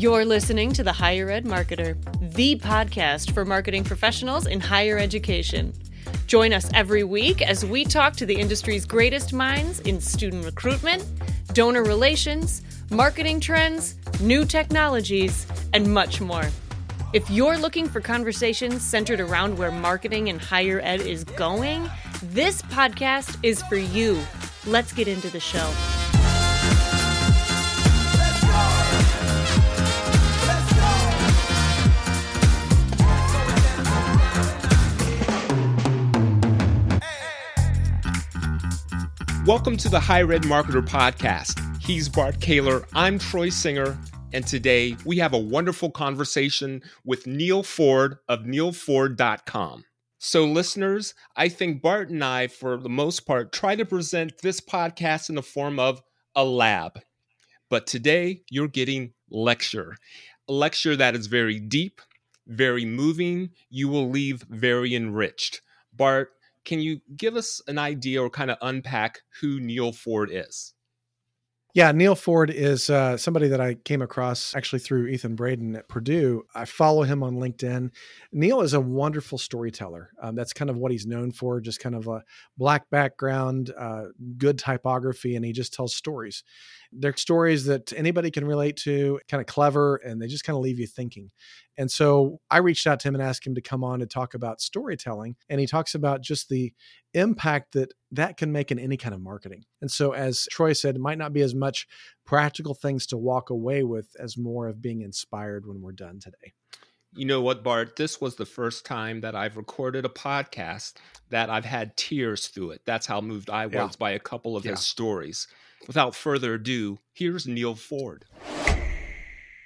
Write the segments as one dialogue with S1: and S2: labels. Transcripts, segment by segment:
S1: You're listening to The Higher Ed Marketer, the podcast for marketing professionals in higher education. Join us every week as we talk to the industry's greatest minds in student recruitment, donor relations, marketing trends, new technologies, and much more. If you're looking for conversations centered around where marketing in higher ed is going, this podcast is for you. Let's get into the show.
S2: Welcome to the Higher Ed Marketer Podcast. He's Bart Caylor. I'm Troy Singer. And today we have a wonderful conversation with Neal Foard of nealfoard.com. So, listeners, I think Bart and I, for the most part, try to present this podcast in the form of a lab. But today you're getting lecture, a lecture that is very deep, very moving. You will leave very enriched. Bart, can you give us an idea or kind of unpack who Neal Foard is?
S3: Yeah, Neal Foard is uh, somebody that I came across actually through Ethan Braden at Purdue. I follow him on LinkedIn. Neal is a wonderful storyteller. Um, that's kind of what he's known for, just kind of a black background, uh, good typography, and he just tells stories. They're stories that anybody can relate to, kind of clever, and they just kind of leave you thinking. And so I reached out to him and asked him to come on to talk about storytelling. And he talks about just the impact that that can make in any kind of marketing. And so, as Troy said, it might not be as much practical things to walk away with as more of being inspired when we're done today.
S2: You know what, Bart? This was the first time that I've recorded a podcast that I've had tears through it. That's how moved I was yeah. by a couple of yeah. his stories. Without further ado, here's Neal Foard.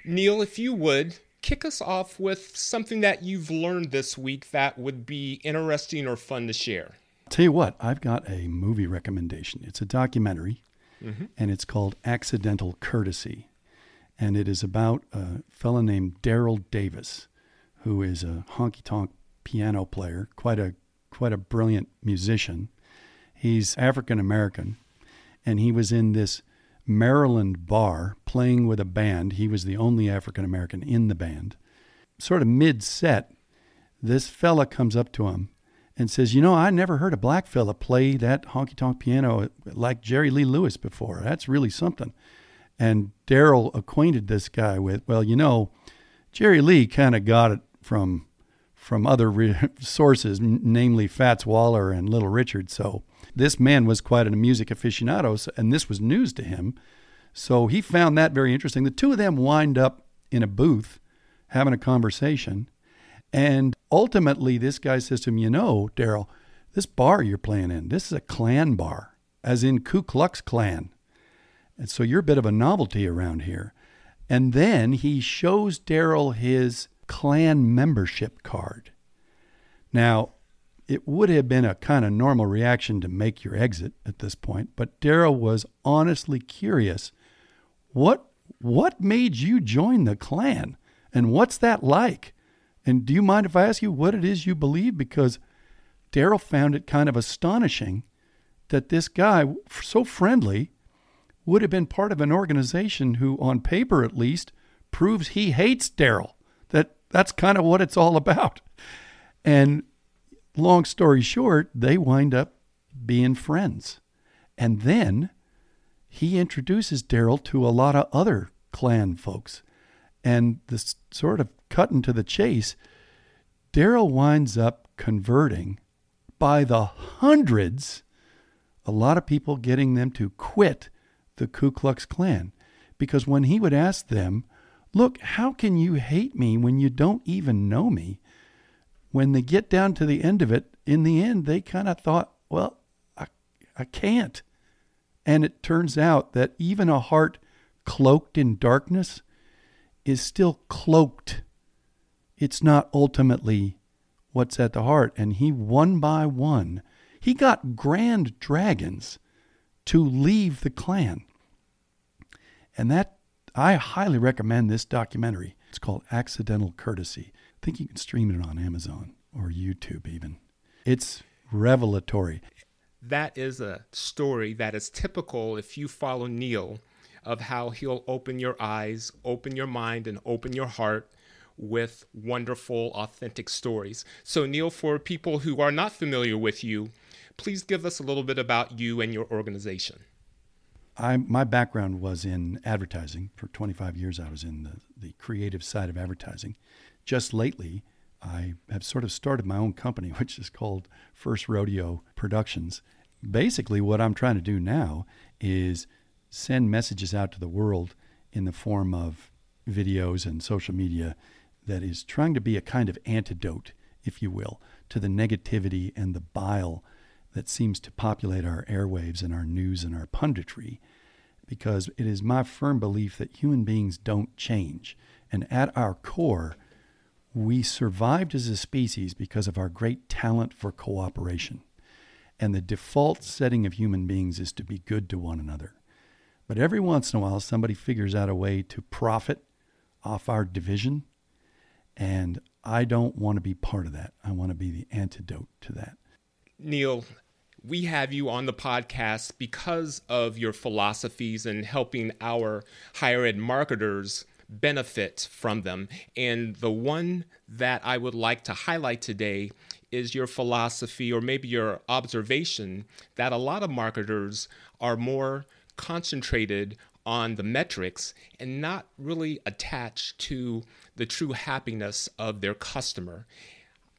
S2: Neal, if you would, kick us off with something that you've learned this week that would be interesting or fun to share.
S4: Tell you what, I've got a movie recommendation. It's a documentary, mm-hmm. and it's called Accidental Courtesy. And it is about a fellow named Daryl Davis, who is a honky tonk piano player, quite a quite a brilliant musician. He's African American, and he was in this Maryland bar playing with a band. He was the only African American in the band. Sort of mid set, this fella comes up to him and says, You know, I never heard a black fella play that honky tonk piano like Jerry Lee Lewis before. That's really something. And Daryl acquainted this guy with, Well, you know, Jerry Lee kind of got it from from other re- sources, namely Fats Waller and Little Richard. So this man was quite a music aficionado, and this was news to him. So he found that very interesting. The two of them wind up in a booth having a conversation. And ultimately, this guy says to him, You know, Daryl, this bar you're playing in, this is a Klan bar, as in Ku Klux Klan. And so you're a bit of a novelty around here. And then he shows Daryl his Klan membership card. Now, it would have been a kind of normal reaction to make your exit at this point, but Daryl was honestly curious. What what made you join the Klan? And what's that like? And do you mind if I ask you what it is you believe? Because Daryl found it kind of astonishing that this guy, so friendly, would have been part of an organization who, on paper at least, proves he hates Daryl. That that's kind of what it's all about. And long story short, they wind up being friends. And then he introduces Daryl to a lot of other Klan folks. And this sort of cutting to the chase, Daryl winds up converting by the hundreds a lot of people getting them to quit the Ku Klux Klan. Because when he would ask them, Look, how can you hate me when you don't even know me? When they get down to the end of it, in the end, they kind of thought, well, I, I can't. And it turns out that even a heart cloaked in darkness is still cloaked. It's not ultimately what's at the heart. And he, one by one, he got grand dragons to leave the Klan. And that, I highly recommend this documentary. It's called Accidental Courtesy think you can stream it on Amazon or YouTube even. It's revelatory.
S2: That is a story that is typical if you follow Neal of how he'll open your eyes, open your mind, and open your heart with wonderful, authentic stories. So, Neal, for people who are not familiar with you, please give us a little bit about you and your organization.
S4: I, my background was in advertising. For 25 years, I was in the, the creative side of advertising. Just lately, I have sort of started my own company, which is called First Rodeo Productions. Basically, what I'm trying to do now is send messages out to the world in the form of videos and social media that is trying to be a kind of antidote, if you will, to the negativity and the bile that seems to populate our airwaves and our news and our punditry. Because it is my firm belief that human beings don't change. And at our core, we survived as a species because of our great talent for cooperation. And the default setting of human beings is to be good to one another. But every once in a while, somebody figures out a way to profit off our division and I don't want to be part of that. I want to be the antidote to that.
S2: Neal, we have you on the podcast because of your philosophies and helping our higher ed marketers benefit from them. And the one that I would like to highlight today is your philosophy or maybe your observation that a lot of marketers are more concentrated on the metrics and not really attached to the true happiness of their customer.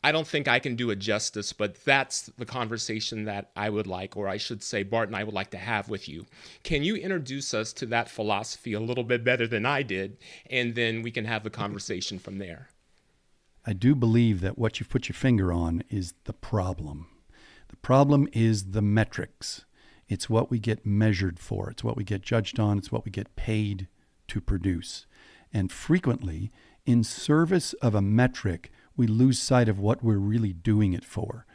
S2: I don't think I can do it justice, but that's the conversation that I would like, or I should say, Bart and I would like to have with you. Can you introduce us to that philosophy a little bit better than I did? And then we can have the conversation from there.
S4: I do believe that what you've put your finger on is the problem. The problem is the metrics. It's what we get measured for, it's what we get judged on, it's what we get paid to produce. And frequently, in service of a metric, we lose sight of what we're really doing it for.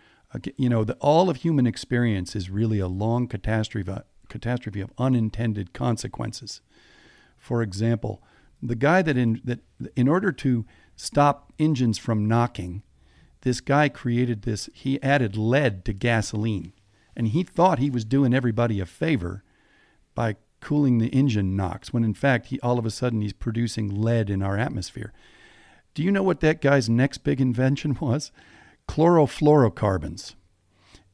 S4: You know, the, all of human experience is really a long catastrophe, catastrophe of unintended consequences. For example, the guy that in that in order to stop engines from knocking, this guy created this. He added lead to gasoline and he thought he was doing everybody a favor by cooling the engine knocks when in fact he all of a sudden he's producing lead in our atmosphere. Do you know what that guy's next big invention was? Chlorofluorocarbons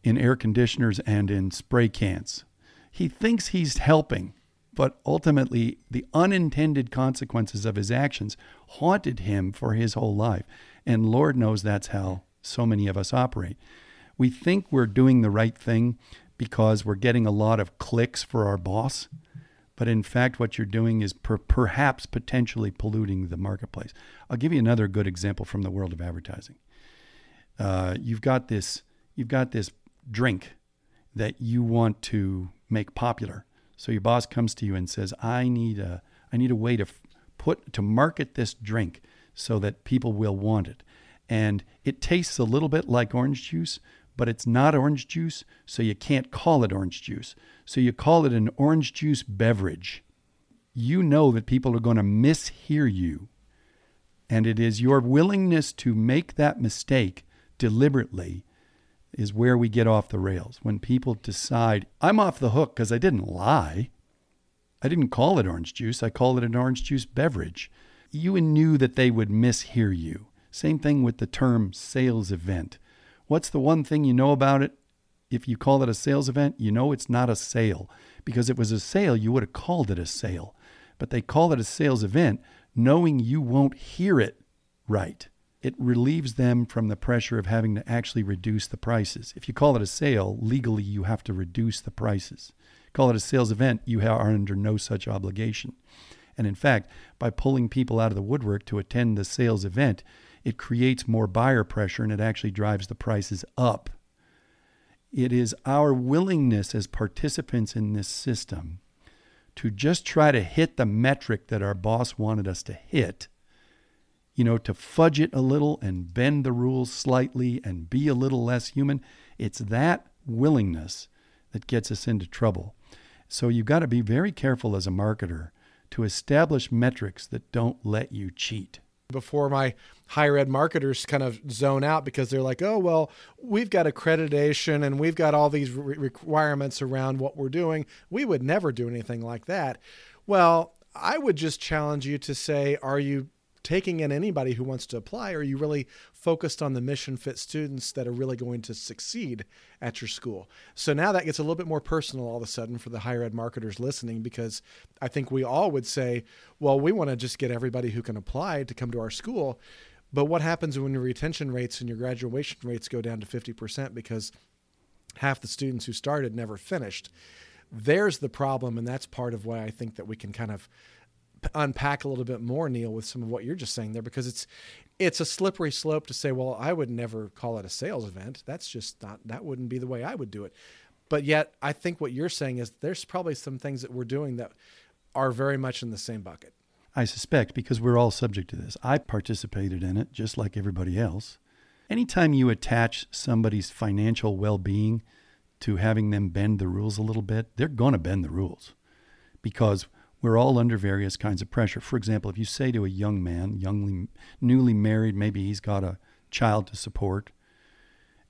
S4: in air conditioners and in spray cans. He thinks he's helping, but ultimately the unintended consequences of his actions haunted him for his whole life. And Lord knows that's how so many of us operate we think we're doing the right thing because we're getting a lot of clicks for our boss. But in fact, what you're doing is per- perhaps potentially polluting the marketplace. I'll give you another good example from the world of advertising. Uh, you've got this, you've got this drink that you want to make popular. So your boss comes to you and says, "I need a, I need a way to f- put to market this drink so that people will want it." And it tastes a little bit like orange juice, but it's not orange juice, so you can't call it orange juice. So you call it an orange juice beverage. You know that people are going to mishear you. And it is your willingness to make that mistake deliberately is where we get off the rails. When people decide, I'm off the hook because I didn't lie. I didn't call it orange juice, I called it an orange juice beverage. You knew that they would mishear you. Same thing with the term sales event. What's the one thing you know about it? If you call it a sales event, you know it's not a sale. Because it was a sale, you would have called it a sale. But they call it a sales event knowing you won't hear it right. It relieves them from the pressure of having to actually reduce the prices. If you call it a sale, legally you have to reduce the prices. Call it a sales event, you are under no such obligation. And in fact, by pulling people out of the woodwork to attend the sales event, it creates more buyer pressure and it actually drives the prices up. It is our willingness as participants in this system to just try to hit the metric that our boss wanted us to hit, you know, to fudge it a little and bend the rules slightly and be a little less human. It's that willingness that gets us into trouble. So you've got to be very careful as a marketer to establish metrics that don't let you cheat
S3: before my higher ed marketers kind of zone out because they're like, oh, well, we've got accreditation and we've got all these re- requirements around what we're doing. We would never do anything like that. Well, I would just challenge you to say, are you taking in anybody who wants to apply? Or are you really focused on the mission fit students that are really going to succeed at your school? So now that gets a little bit more personal all of a sudden for the higher ed marketers listening, because I think we all would say, well, we want to just get everybody who can apply to come to our school. But what happens when your retention rates and your graduation rates go down to 50% because half the students who started never finished? There's the problem, and that's part of why I think that we can kind of unpack a little bit more, Neal, with some of what you're just saying there, because it's it's a slippery slope to say, well, I would never call it a sales event. That's just not that wouldn't be the way I would do it. But yet, I think what you're saying is there's probably some things that we're doing that are very much in the same bucket.
S4: I suspect because we're all subject to this. I participated in it just like everybody else. Anytime you attach somebody's financial well being to having them bend the rules a little bit, they're going to bend the rules because we're all under various kinds of pressure. For example, if you say to a young man, youngly, newly married, maybe he's got a child to support,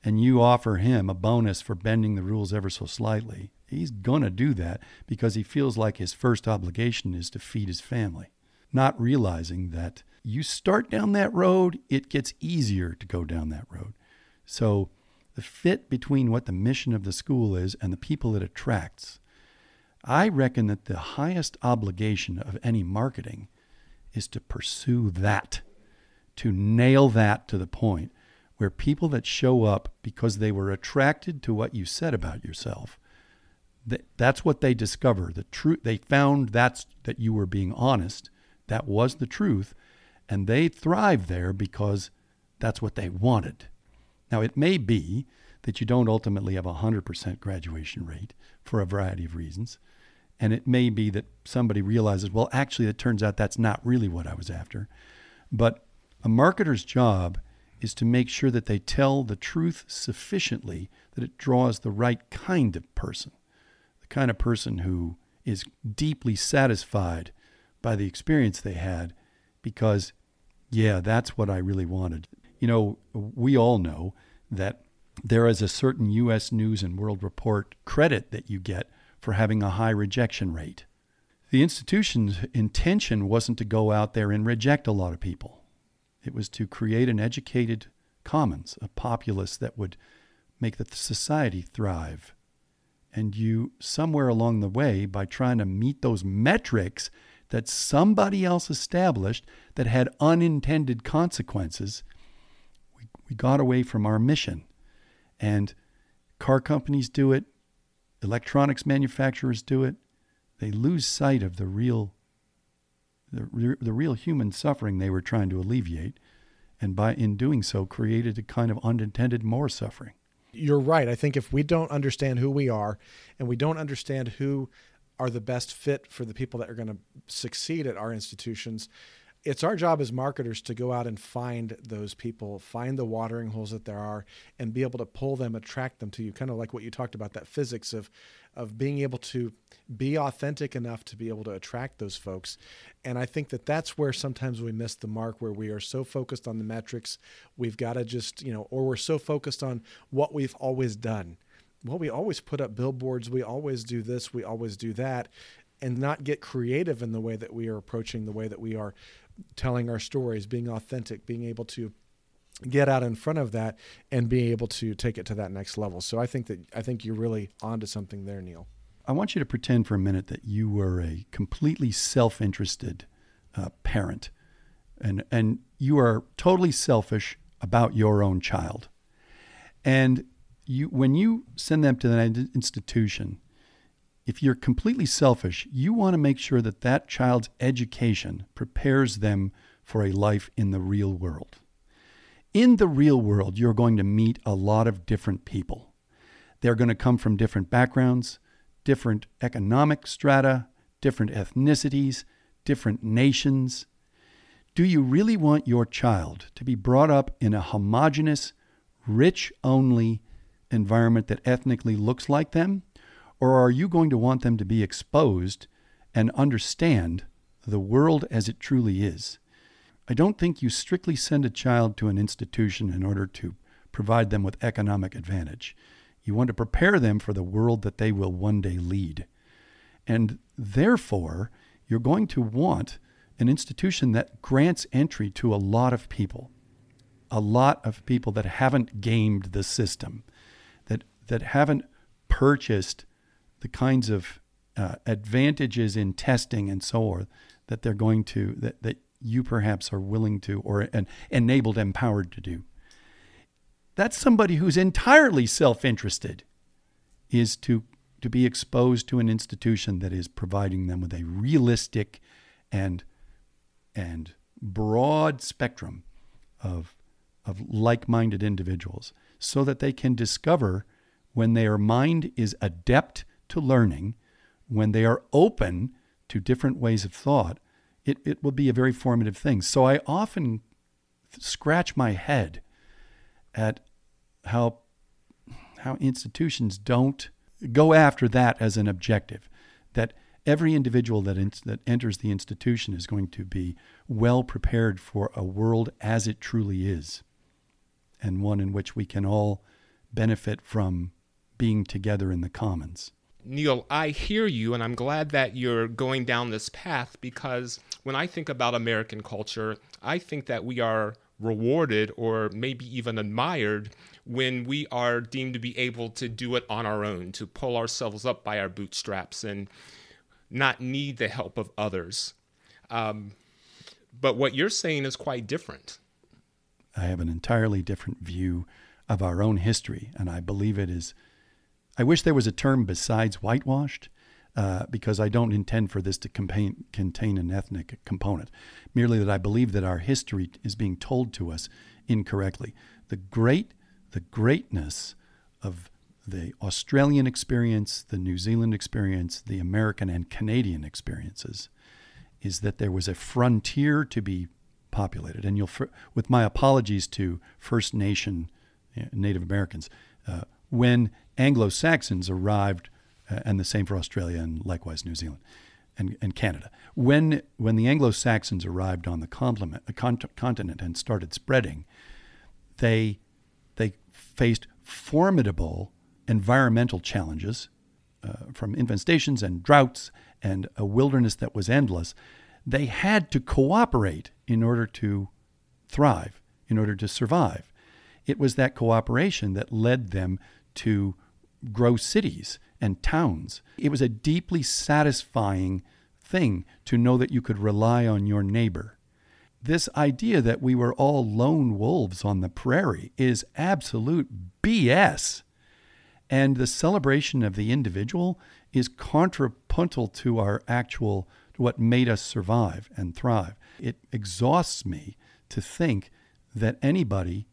S4: and you offer him a bonus for bending the rules ever so slightly, he's going to do that because he feels like his first obligation is to feed his family, not realizing that you start down that road, it gets easier to go down that road. So, the fit between what the mission of the school is and the people it attracts I reckon that the highest obligation of any marketing is to pursue that, to nail that to the point where people that show up because they were attracted to what you said about yourself, that's what they discover. The truth they found that's that you were being honest. That was the truth, and they thrive there because that's what they wanted. Now it may be that you don't ultimately have a 100% graduation rate for a variety of reasons. And it may be that somebody realizes, well, actually, it turns out that's not really what I was after. But a marketer's job is to make sure that they tell the truth sufficiently that it draws the right kind of person, the kind of person who is deeply satisfied by the experience they had because, yeah, that's what I really wanted. You know, we all know that there is a certain U.S. News and World Report credit that you get for having a high rejection rate. The institution's intention wasn't to go out there and reject a lot of people. It was to create an educated commons, a populace that would make the society thrive. And you, somewhere along the way, by trying to meet those metrics that somebody else established that had unintended consequences, we, we got away from our mission. And car companies do it, electronics manufacturers do it, they lose sight of the real the, the real human suffering they were trying to alleviate and by in doing so created a kind of unintended more suffering.
S3: You're right. I think if we don't understand who we are and we don't understand who are the best fit for the people that are going to succeed at our institutions, it's our job as marketers to go out and find those people, find the watering holes that there are, and be able to pull them, attract them to you. Kind of like what you talked about that physics of of being able to be authentic enough to be able to attract those folks. And I think that that's where sometimes we miss the mark, where we are so focused on the metrics, we've got to just you know, or we're so focused on what we've always done. Well, we always put up billboards, we always do this, we always do that, and not get creative in the way that we are approaching the way that we are telling our stories, being authentic, being able to get out in front of that and being able to take it to that next level. So I think that I think you're really onto something there, Neal.
S4: I want you to pretend for a minute that you were a completely self-interested uh, parent, and and you are totally selfish about your own child, and you when you send them to that institution, if you're completely selfish, you want to make sure that that child's education prepares them for a life in the real world. In the real world, you're going to meet a lot of different people. They're going to come from different backgrounds, different economic strata, different ethnicities, different nations. Do you really want your child to be brought up in a homogenous, rich only environment that ethnically looks like them? Or are you going to want them to be exposed and understand the world as it truly is? I don't think you strictly send a child to an institution in order to provide them with economic advantage. You want to prepare them for the world that they will one day lead. And therefore, you're going to want an institution that grants entry to a lot of people, a lot of people that haven't gamed the system, that that haven't purchased the kinds of uh, advantages in testing and so on that they're going to that, that you perhaps are willing to or and enabled empowered to do. That's somebody who's entirely self-interested is to to be exposed to an institution that is providing them with a realistic and and broad spectrum of of like-minded individuals so that they can discover when their mind is adept to learning when they are open to different ways of thought it, it will be a very formative thing. So i often scratch my head at how how institutions don't go after that as an objective that every individual that in, that enters the institution is going to be well prepared for a world as it truly is and one in which we can all benefit from being together in the commons
S2: Neal, I hear you, and I'm glad that you're going down this path because when I think about American culture, I think that we are rewarded or maybe even admired when we are deemed to be able to do it on our own, to pull ourselves up by our bootstraps and not need the help of others. Um, but what you're saying is quite different.
S4: I have an entirely different view of our own history, and I believe it is. I wish there was a term besides whitewashed, uh, because I don't intend for this to contain, contain an ethnic component. Merely that I believe that our history is being told to us incorrectly. The great, the greatness of the Australian experience, the New Zealand experience, the American and Canadian experiences, is that there was a frontier to be populated. And you'll, with my apologies to First Nation uh, Native Americans, uh, when Anglo Saxons arrived uh, and the same for Australia and likewise New Zealand and, and Canada. When, when the Anglo Saxons arrived on the continent, the continent and started spreading, they, they faced formidable environmental challenges uh, from infestations and droughts and a wilderness that was endless. They had to cooperate in order to thrive, in order to survive. It was that cooperation that led them to grow cities and towns. It was a deeply satisfying thing to know that you could rely on your neighbor. This idea that we were all lone wolves on the prairie is absolute BS. And the celebration of the individual is contrapuntal to our actual, to what made us survive and thrive. It exhausts me to think that anybody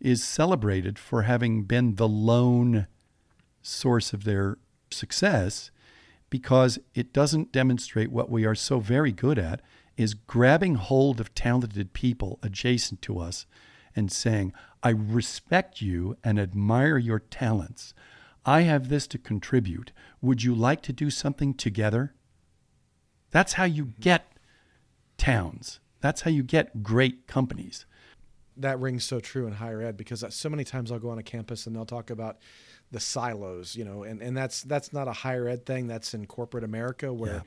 S4: is celebrated for having been the lone source of their success because it doesn't demonstrate what we are so very good at is grabbing hold of talented people adjacent to us and saying, I respect you and admire your talents. I have this to contribute. Would you like to do something together? That's how you mm-hmm. get towns. That's how you get great companies.
S3: That rings so true in higher ed because uh, so many times I'll go on a campus and they'll talk about the silos, you know, and, and that's that's not a higher ed thing. That's in corporate America where, yeah.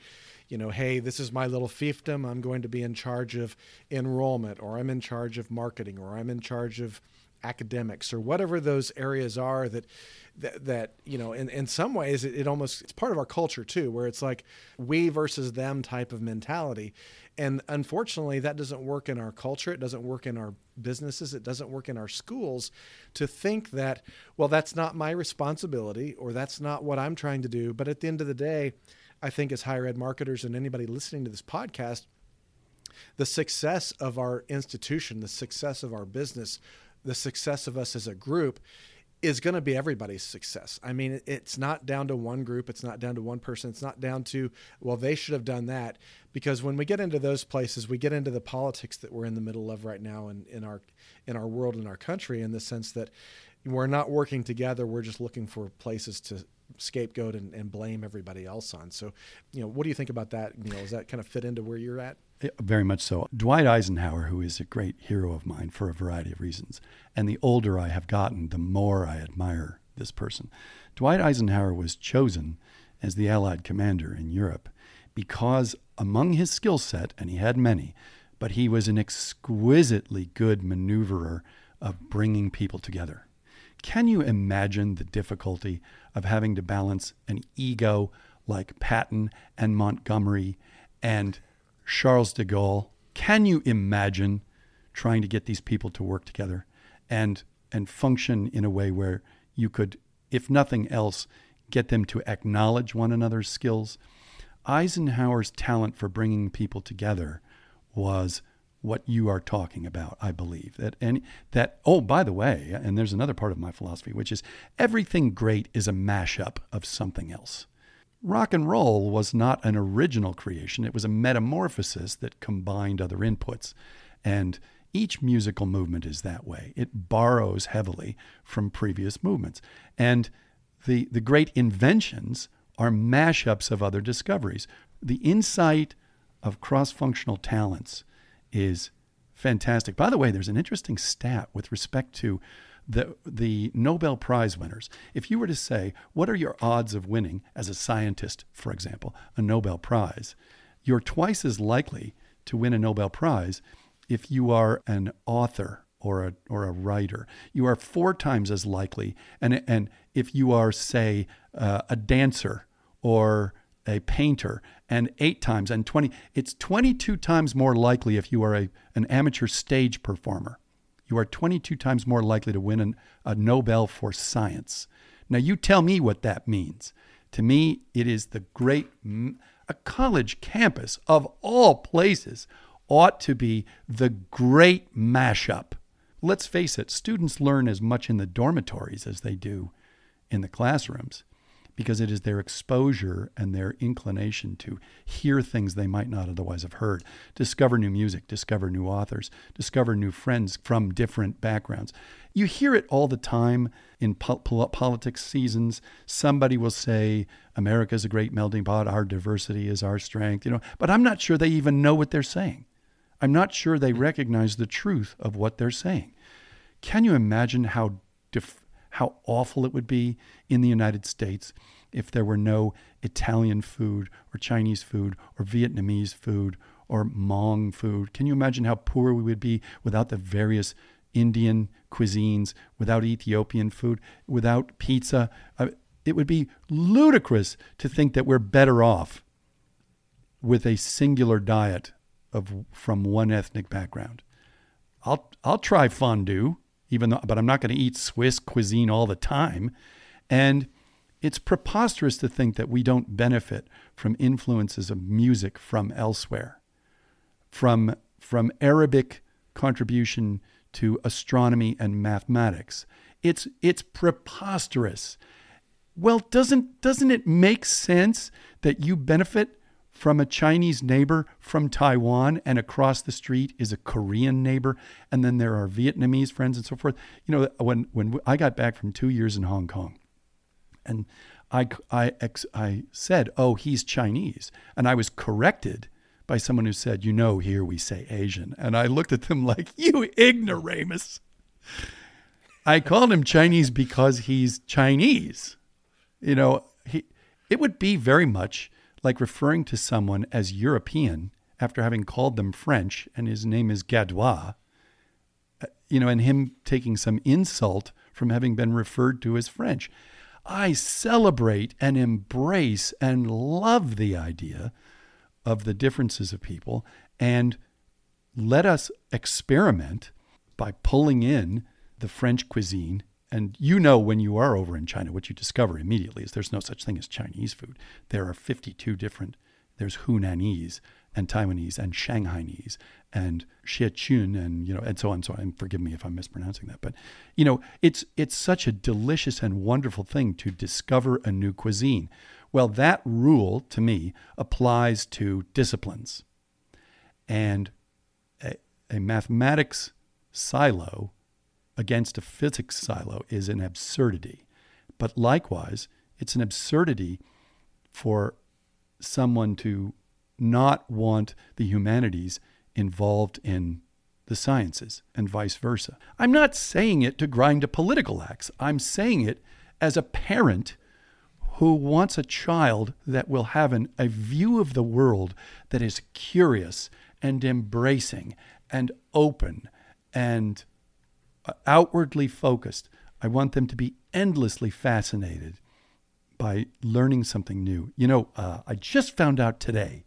S3: you know, hey, this is my little fiefdom. I'm going to be in charge of enrollment, or I'm in charge of marketing, or I'm in charge of academics, or whatever those areas are that that, that you know in, in some ways it, it almost it's part of our culture too where it's like we versus them type of mentality and unfortunately, that doesn't work in our culture. It doesn't work in our businesses. It doesn't work in our schools to think that, well, that's not my responsibility or that's not what I'm trying to do. But at the end of the day, I think as higher ed marketers and anybody listening to this podcast, the success of our institution, the success of our business, the success of us as a group is going to be everybody's success. I mean, it's not down to one group, it's not down to one person, it's not down to, well, they should have done that. Because when we get into those places, we get into the politics that we're in the middle of right now in, in our in our world in our country, in the sense that we're not working together, we're just looking for places to scapegoat and, and blame everybody else on. So, you know, what do you think about that, Neal? Does that kind of fit into where you're at?
S4: Very much so. Dwight Eisenhower, who is a great hero of mine for a variety of reasons, and the older I have gotten, the more I admire this person. Dwight Eisenhower was chosen as the Allied commander in Europe because among his skill set, and he had many, but he was an exquisitely good maneuverer of bringing people together. Can you imagine the difficulty of having to balance an ego like Patton and Montgomery and Charles de Gaulle? Can you imagine trying to get these people to work together and and function in a way where you could, if nothing else, get them to acknowledge one another's skills? Eisenhower's talent for bringing people together was what you are talking about, I believe. That and that oh, by the way, and there's another part of my philosophy, which is everything great is a mashup of something else. Rock and roll was not an original creation, it was a metamorphosis that combined other inputs. And each musical movement is that way. It borrows heavily from previous movements. And the, the great inventions are mashups of other discoveries. The insight of cross functional talents is fantastic. By the way, there's an interesting stat with respect to the the Nobel Prize winners. If you were to say, what are your odds of winning as a scientist, for example, a Nobel Prize, you're twice as likely to win a Nobel Prize if you are an author or a or a writer. You are four times as likely, and and if you are, say, uh, a dancer or a painter and eight times and 20 it's 22 times more likely if you are a, an amateur stage performer you are 22 times more likely to win an, a nobel for science. Now you tell me what that means. To me it is the great a college campus of all places ought to be the great mashup. Let's face it students learn as much in the dormitories as they do in the classrooms because it is their exposure and their inclination to hear things they might not otherwise have heard, discover new music, discover new authors, discover new friends from different backgrounds. You hear it all the time in po- politics seasons. Somebody will say, America is a great melting pot, our diversity is our strength, you know, but I'm not sure they even know what they're saying. I'm not sure they recognize the truth of what they're saying. Can you imagine how def- how awful it would be in the United States if there were no Italian food or Chinese food or Vietnamese food or Hmong food. Can you imagine how poor we would be without the various Indian cuisines, without Ethiopian food, without pizza? Uh, it would be ludicrous to think that we're better off with a singular diet of from one ethnic background. I'll I'll try fondue even though, but I'm not going to eat Swiss cuisine all the time. And it's preposterous to think that we don't benefit from influences of music from elsewhere, from, from Arabic contribution to astronomy and mathematics. It's, it's preposterous. Well, doesn't, doesn't it make sense that you benefit from a Chinese neighbor from Taiwan, and across the street is a Korean neighbor, and then there are Vietnamese friends and so forth. You know, when when I got back from two years in Hong Kong, and I I I said, "Oh, he's Chinese," and I was corrected by someone who said, "You know, here we say Asian," and I looked at them like, "You ignoramus." I called him Chinese because he's Chinese. You know, he it would be very much like referring to someone as European after having called them French and his name is Gadois, uh, you know, and him taking some insult from having been referred to as French. I celebrate and embrace and love the idea of the differences of people and let us experiment by pulling in the French cuisine and you know when you are over in China, what you discover immediately is there's no such thing as Chinese food. There are 52 different. There's Hunanese and Taiwanese and Shanghainese and Sichuan and you know and so on and so on. And forgive me if I'm mispronouncing that, but you know it's it's such a delicious and wonderful thing to discover a new cuisine. Well, that rule to me applies to disciplines, and a, a mathematics silo against a physics silo is an absurdity. But likewise, it's an absurdity for someone to not want the humanities involved in the sciences and vice versa. I'm not saying it to grind a political axe. I'm saying it as a parent who wants a child that will have an, a view of the world that is curious and embracing and open and outwardly focused. I want them to be endlessly fascinated by learning something new. You know, uh, I just found out today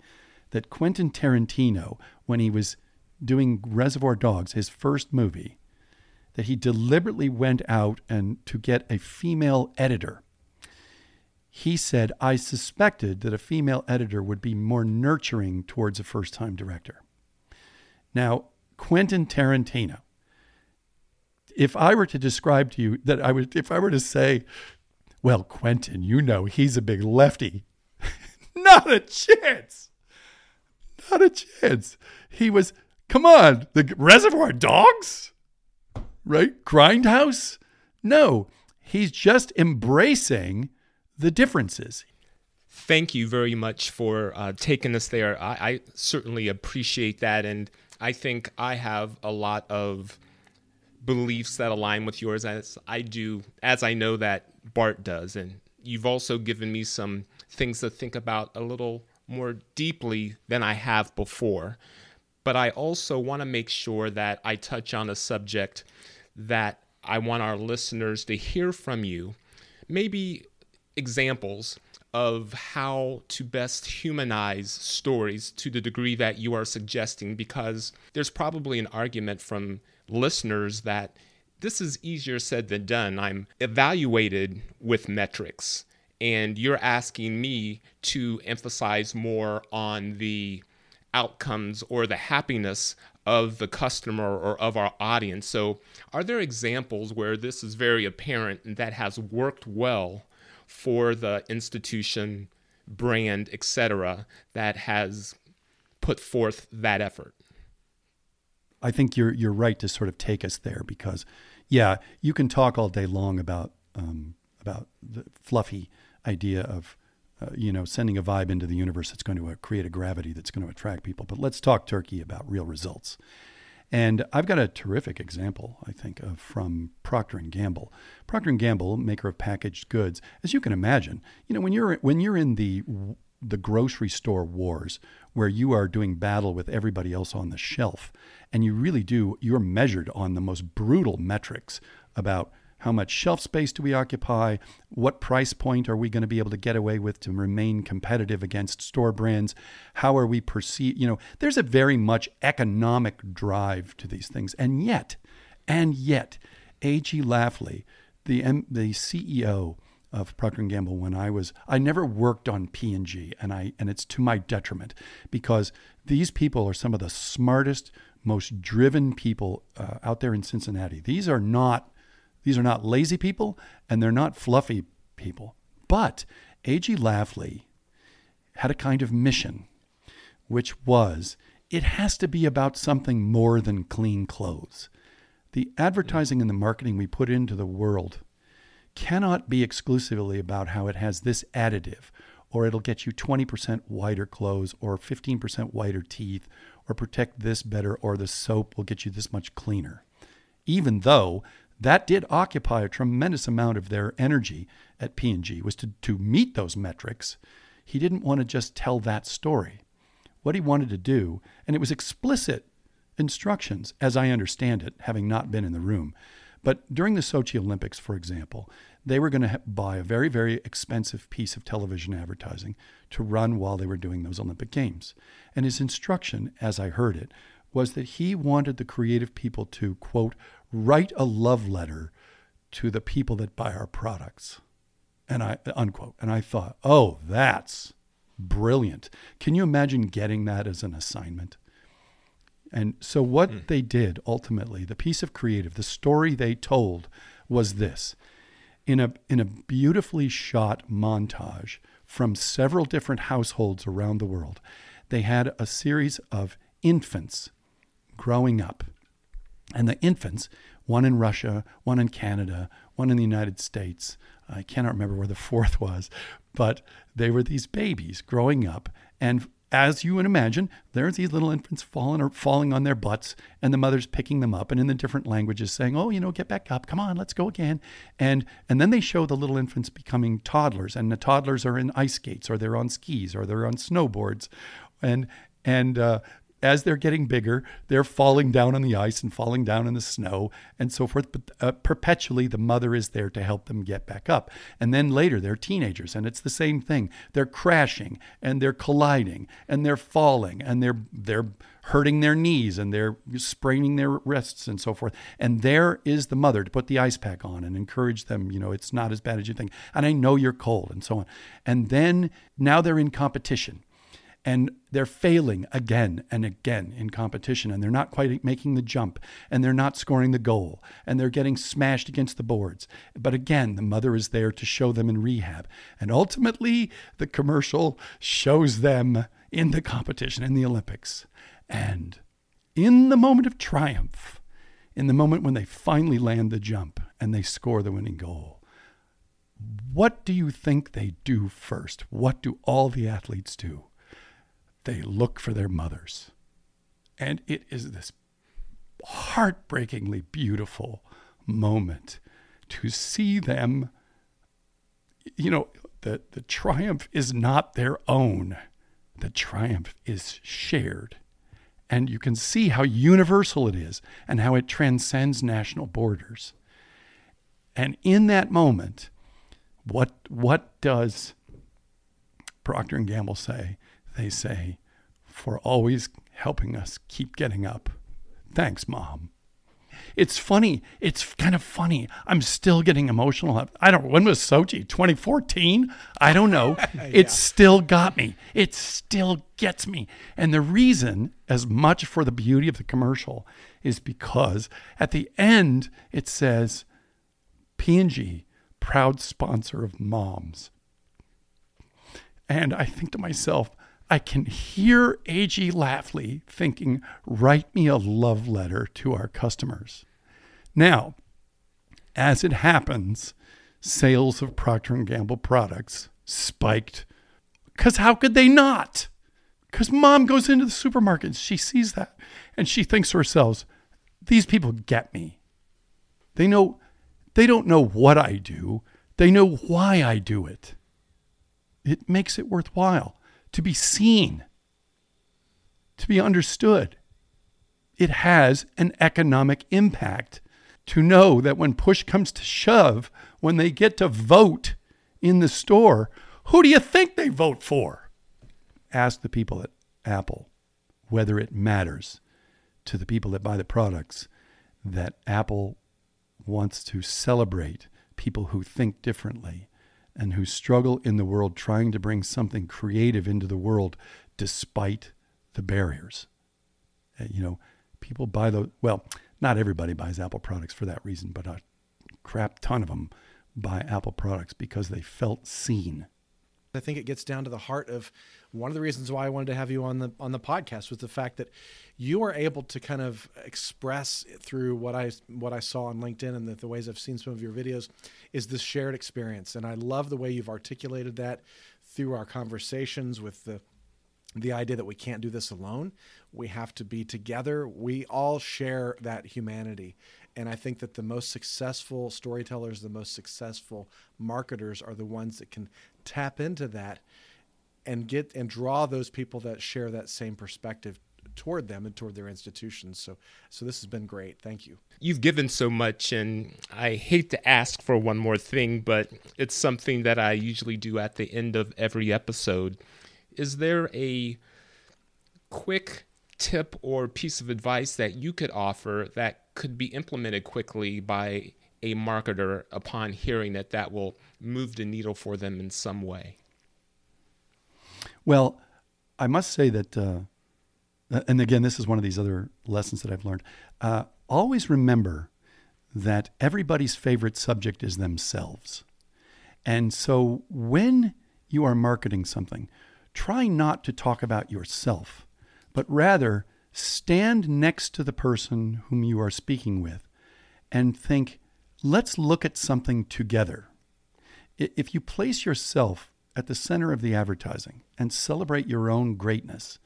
S4: that Quentin Tarantino, when he was doing Reservoir Dogs, his first movie, that he deliberately went out and to get a female editor he said, I suspected that a female editor would be more nurturing towards a first time director. Now, Quentin Tarantino, if I were to describe to you that I would, if I were to say, well, Quentin, you know, he's a big lefty, not a chance. Not a chance. He was, come on, the Reservoir Dogs, right? Grindhouse? No, he's just embracing the differences.
S2: Thank you very much for uh, taking us there. I, I certainly appreciate that. And I think I have a lot of beliefs that align with yours as I do, as I know that Bart does. And you've also given me some things to think about a little more deeply than I have before. But I also want to make sure that I touch on a subject that I want our listeners to hear from you. Maybe examples of how to best humanize stories to the degree that you are suggesting, because there's probably an argument from listeners that this is easier said than done. I'm evaluated with metrics, and you're asking me to emphasize more on the outcomes or the happiness of the customer or of our audience. So, are there examples where this is very apparent and that has worked well for the institution, brand, etc., that has put forth that effort.
S4: I think you're you're right to sort of take us there because, yeah, you can talk all day long about um, about the fluffy idea of uh, you know sending a vibe into the universe that's going to uh, create a gravity that's going to attract people. But let's talk turkey about real results. And I've got a terrific example, I think, of from Procter and Gamble. Procter and Gamble, maker of packaged goods, as you can imagine, you know, when you're when you're in the the grocery store wars where you are doing battle with everybody else on the shelf and you really do you're measured on the most brutal metrics about how much shelf space do we occupy? What price point are we going to be able to get away with to remain competitive against store brands? How are we perceived? You know, there's a very much economic drive to these things. And yet, and yet, A.G. Lafley, the, the CEO of Procter & Gamble when I was I never worked on P&G and I and it's to my detriment because these people are some of the smartest most driven people uh, out there in Cincinnati. These are not these are not lazy people and they're not fluffy people. But A.G. Lafley had a kind of mission, which was it has to be about something more than clean clothes. The advertising and the marketing we put into the world cannot be exclusively about how it has this additive, or it'll get you 20% whiter clothes, or 15% whiter teeth, or protect this better, or the soap will get you this much cleaner. Even though that did occupy a tremendous amount of their energy at P&G was to, to meet those metrics. He didn't want to just tell that story. What he wanted to do, and it was explicit instructions, as I understand it, having not been in the room. But during the Sochi Olympics, for example, they were going to buy a very, very expensive piece of television advertising to run while they were doing those Olympic Games. And his instruction, as I heard it, was that he wanted the creative people to, quote, write a love letter to the people that buy our products. And I, unquote. And I thought, oh, that's brilliant. Can you imagine getting that as an assignment? And so, what mm. they did ultimately, the piece of creative, the story they told was this in a, in a beautifully shot montage from several different households around the world, they had a series of infants growing up and the infants, one in Russia, one in Canada, one in the United States, I cannot remember where the fourth was, but they were these babies growing up. And as you would imagine, there's these little infants falling or falling on their butts, and the mother's picking them up, and in the different languages saying, "Oh, you know, get back up, come on, let's go again," and and then they show the little infants becoming toddlers, and the toddlers are in ice skates, or they're on skis, or they're on snowboards, and and uh, as they're getting bigger, they're falling down on the ice and falling down in the snow and so forth. But uh, perpetually, the mother is there to help them get back up. And then later, they're teenagers, and it's the same thing. They're crashing and they're colliding and they're falling and they're they're hurting their knees and they're spraining their wrists and so forth. And there is the mother to put the ice pack on and encourage them. You know, it's not as bad as you think. And I know you're cold and so on. And then now they're in competition and they're failing again and again in competition and they're not quite making the jump and they're not scoring the goal and they're getting smashed against the boards. But again the mother is there to show them in rehab and ultimately the commercial shows them in the competition in the olympics. And in the moment of triumph in the moment when they finally land the jump and they score the winning goal what do you think they do first? What do all the athletes do they look for their mothers. And it is this heartbreakingly beautiful moment to see them. You know, the, the triumph is not their own, the triumph is shared. And you can see how universal it is and how it transcends national borders. And in that moment, what, what does Procter and Gamble say? They say, for always helping us keep getting up. Thanks, Mom. It's funny. It's kind of funny. I'm still getting emotional. I don't. When was Sochi? 2014? I don't know. yeah. It still got me. It still gets me. And the reason, as much for the beauty of the commercial, is because at the end it says, "P&G, proud sponsor of moms." And I think to myself, I can hear A.G. Lafley thinking, write me a love letter to our customers. Now, as it happens, sales of Procter & Gamble products spiked. Because how could they not? Because mom goes into the supermarket, she sees that, and she thinks to herself, these people get me. They know, they don't know what I do. They know why I do it. It makes it worthwhile to be seen, to be understood. It has an economic impact to know that when push comes to shove, when they get to vote in the store, who do you think they vote for? Ask the people at Apple whether it matters to the people that buy the products that Apple wants to celebrate people who think differently and who struggle in the world trying to bring something creative into the world despite the barriers. Uh, you know, people buy the well, not everybody buys Apple products for that reason, but a crap ton of them buy Apple products because they felt seen.
S3: I think it gets down to the heart of one of the reasons why I wanted to have you on the on the podcast was the fact that you are able to kind of express through what I what I saw on LinkedIn and the, the ways I've seen some of your videos is this shared experience, and I love the way you've articulated that through our conversations with the the idea that we can't do this alone. We have to be together. We all share that humanity. And I think that the most successful storytellers, the most successful marketers are the ones that can tap into that and get and draw those people that share that same perspective toward them and toward their institutions. So so this has been great. Thank you.
S2: You've given so much and I hate to ask for one more thing, but it's something that I usually do at the end of every episode. Is there a quick tip or piece of advice that you could offer that could be implemented quickly by a marketer upon hearing that that will move the needle for them in some way?
S4: Well, I must say that, uh, and again, this is one of these other lessons that I've learned. Uh, always remember that everybody's favorite subject is themselves. And so when you are marketing something, try not to talk about yourself, but rather stand next to the person whom you are speaking with and think, let's look at something together. If you place yourself at the center of the advertising and celebrate your own greatness,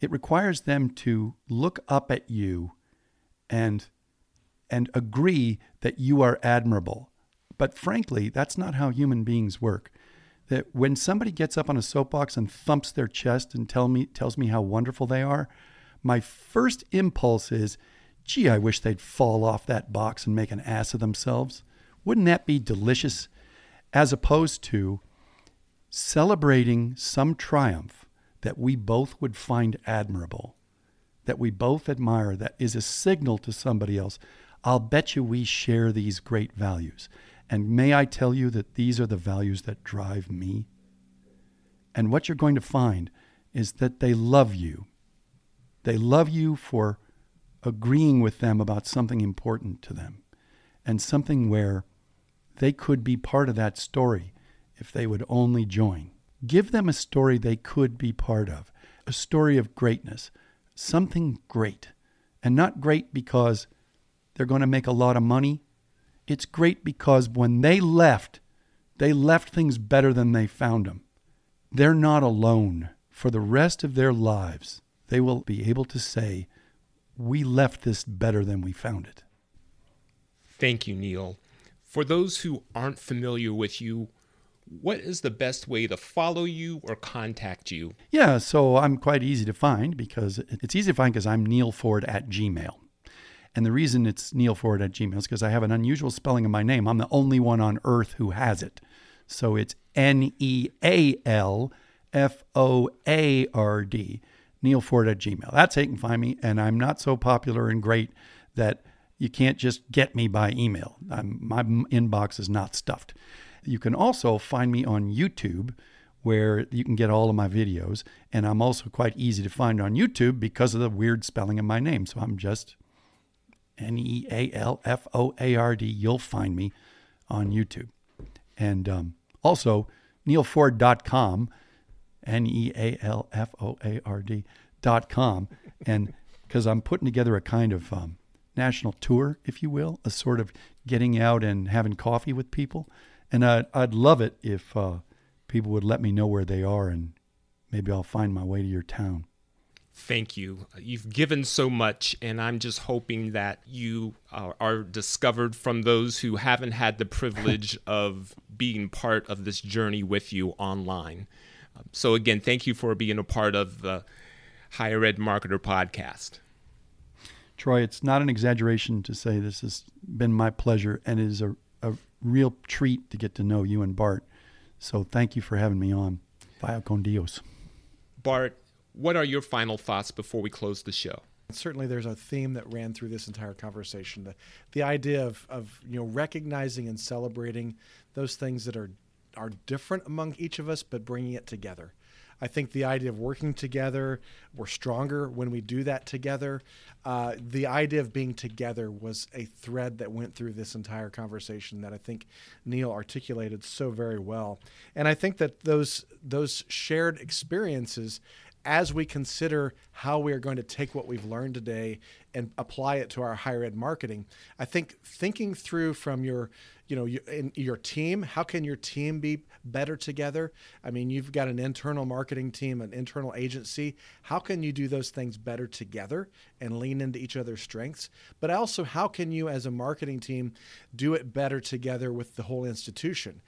S4: it requires them to look up at you and and agree that you are admirable. But frankly, that's not how human beings work. That when somebody gets up on a soapbox and thumps their chest and tell me tells me how wonderful they are, my first impulse is, gee, I wish they'd fall off that box and make an ass of themselves. Wouldn't that be delicious? As opposed to celebrating some triumph that we both would find admirable, that we both admire, that is a signal to somebody else. I'll bet you we share these great values. And may I tell you that these are the values that drive me? And what you're going to find is that they love you. They love you for agreeing with them about something important to them and something where they could be part of that story if they would only join. Give them a story they could be part of, a story of greatness, something great. And not great because they're going to make a lot of money. It's great because when they left, they left things better than they found them. They're not alone. For the rest of their lives, they will be able to say, We left this better than we found it.
S2: Thank you, Neal. For those who aren't familiar with you, what is the best way to follow you or contact you?
S4: Yeah, so I'm quite easy to find because it's easy to find because I'm Neal Foard at Gmail. And the reason it's Neal Foard at Gmail is because I have an unusual spelling of my name. I'm the only one on earth who has it. So it's N E A L F O A R D, Neal Foard at Gmail. That's how you can find me. And I'm not so popular and great that you can't just get me by email. I'm, my inbox is not stuffed. You can also find me on YouTube where you can get all of my videos. And I'm also quite easy to find on YouTube because of the weird spelling of my name. So I'm just N E A L F O A R D. You'll find me on YouTube. And um, also, nealfoard.com, N E A L F O A R D.com. And because I'm putting together a kind of um, national tour, if you will, a sort of getting out and having coffee with people. And I'd, I'd love it if uh, people would let me know where they are and maybe I'll find my way to your town.
S2: Thank you. You've given so much, and I'm just hoping that you are, are discovered from those who haven't had the privilege of being part of this journey with you online. So, again, thank you for being a part of the Higher Ed Marketer podcast.
S4: Troy, it's not an exaggeration to say this has been my pleasure and it is a, a real treat to get to know you and Bart. So thank you for having me on. Vaya con Dios.
S2: Bart, what are your final thoughts before we close the show?
S3: Certainly, there's a theme that ran through this entire conversation: the, the idea of, of you know recognizing and celebrating those things that are are different among each of us, but bringing it together. I think the idea of working together, we're stronger when we do that together. Uh, the idea of being together was a thread that went through this entire conversation that I think Neal articulated so very well. And I think that those those shared experiences as we consider how we are going to take what we've learned today and apply it to our higher ed marketing, I think thinking through from your, you know, your, your team, how can your team be better together? I mean, you've got an internal marketing team, an internal agency. How can you do those things better together and lean into each other's strengths? But also, how can you as a marketing team do it better together with the whole institution?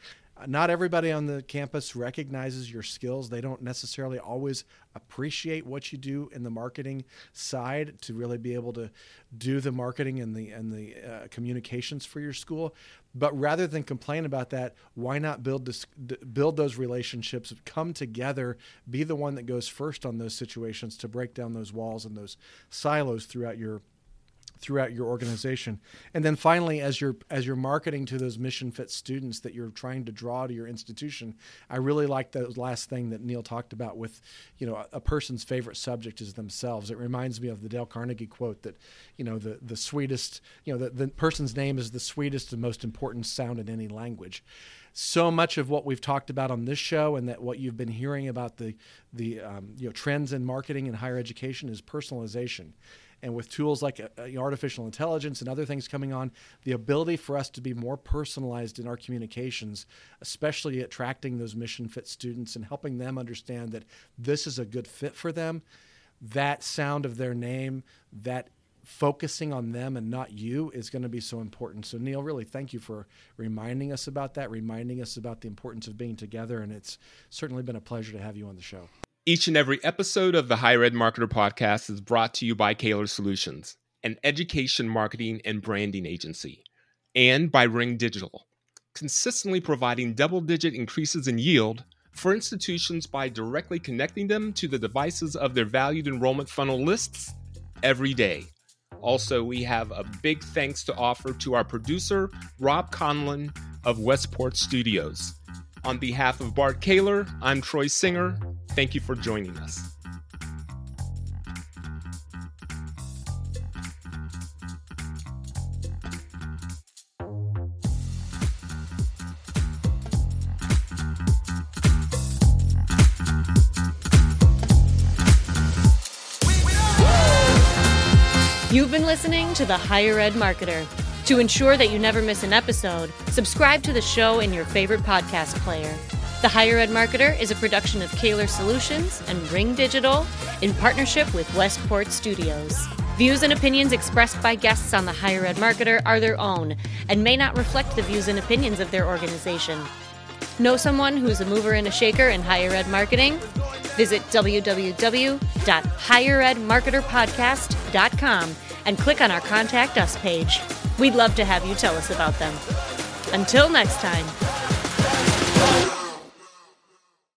S3: Not everybody on the campus recognizes your skills. They don't necessarily always appreciate what you do in the marketing side to really be able to do the marketing and the and the uh, communications for your school. But rather than complain about that, why not build this, build those relationships, come together, be the one that goes first on those situations to break down those walls and those silos throughout your throughout your organization. And then finally, as you're as you're marketing to those mission fit students that you're trying to draw to your institution, I really like that last thing that Neal talked about with, you know, a, a person's favorite subject is themselves. It reminds me of the Dale Carnegie quote that, you know, the the sweetest, you know, the, the person's name is the sweetest and most important sound in any language so much of what we've talked about on this show and that what you've been hearing about the the um, you know trends in marketing and higher education is personalization and with tools like uh, uh, artificial intelligence and other things coming on, the ability for us to be more personalized in our communications, especially attracting those mission fit students and helping them understand that this is a good fit for them, that sound of their name, that focusing on them and not you is going to be so important. So, Neal, really thank you for reminding us about that, reminding us about the importance of being together. And it's certainly been a pleasure to have you on the show.
S2: Each and every episode of the Higher Ed Marketer podcast is brought to you by Caylor Solutions, an education marketing and branding agency, and by Ring Digital, consistently providing double digit increases in yield for institutions by directly connecting them to the devices of their valued enrollment funnel lists every day. Also, we have a big thanks to offer to our producer, Rob Conlon of Westport Studios. On behalf of Bart Caylor, I'm Troy Singer. Thank you for joining us.
S1: You've been listening to the Higher Ed Marketer. To ensure that you never miss an episode, subscribe to the show in your favorite podcast player. The Higher Ed Marketer is a production of Caylor Solutions and Ring Digital in partnership with Westport Studios. Views and opinions expressed by guests on the Higher Ed Marketer are their own and may not reflect the views and opinions of their organization. Know someone who's a mover and a shaker in higher ed marketing? Visit www.higheredmarketerpodcast.com and click on our Contact Us page. We'd love to have you tell us about them. Until next time.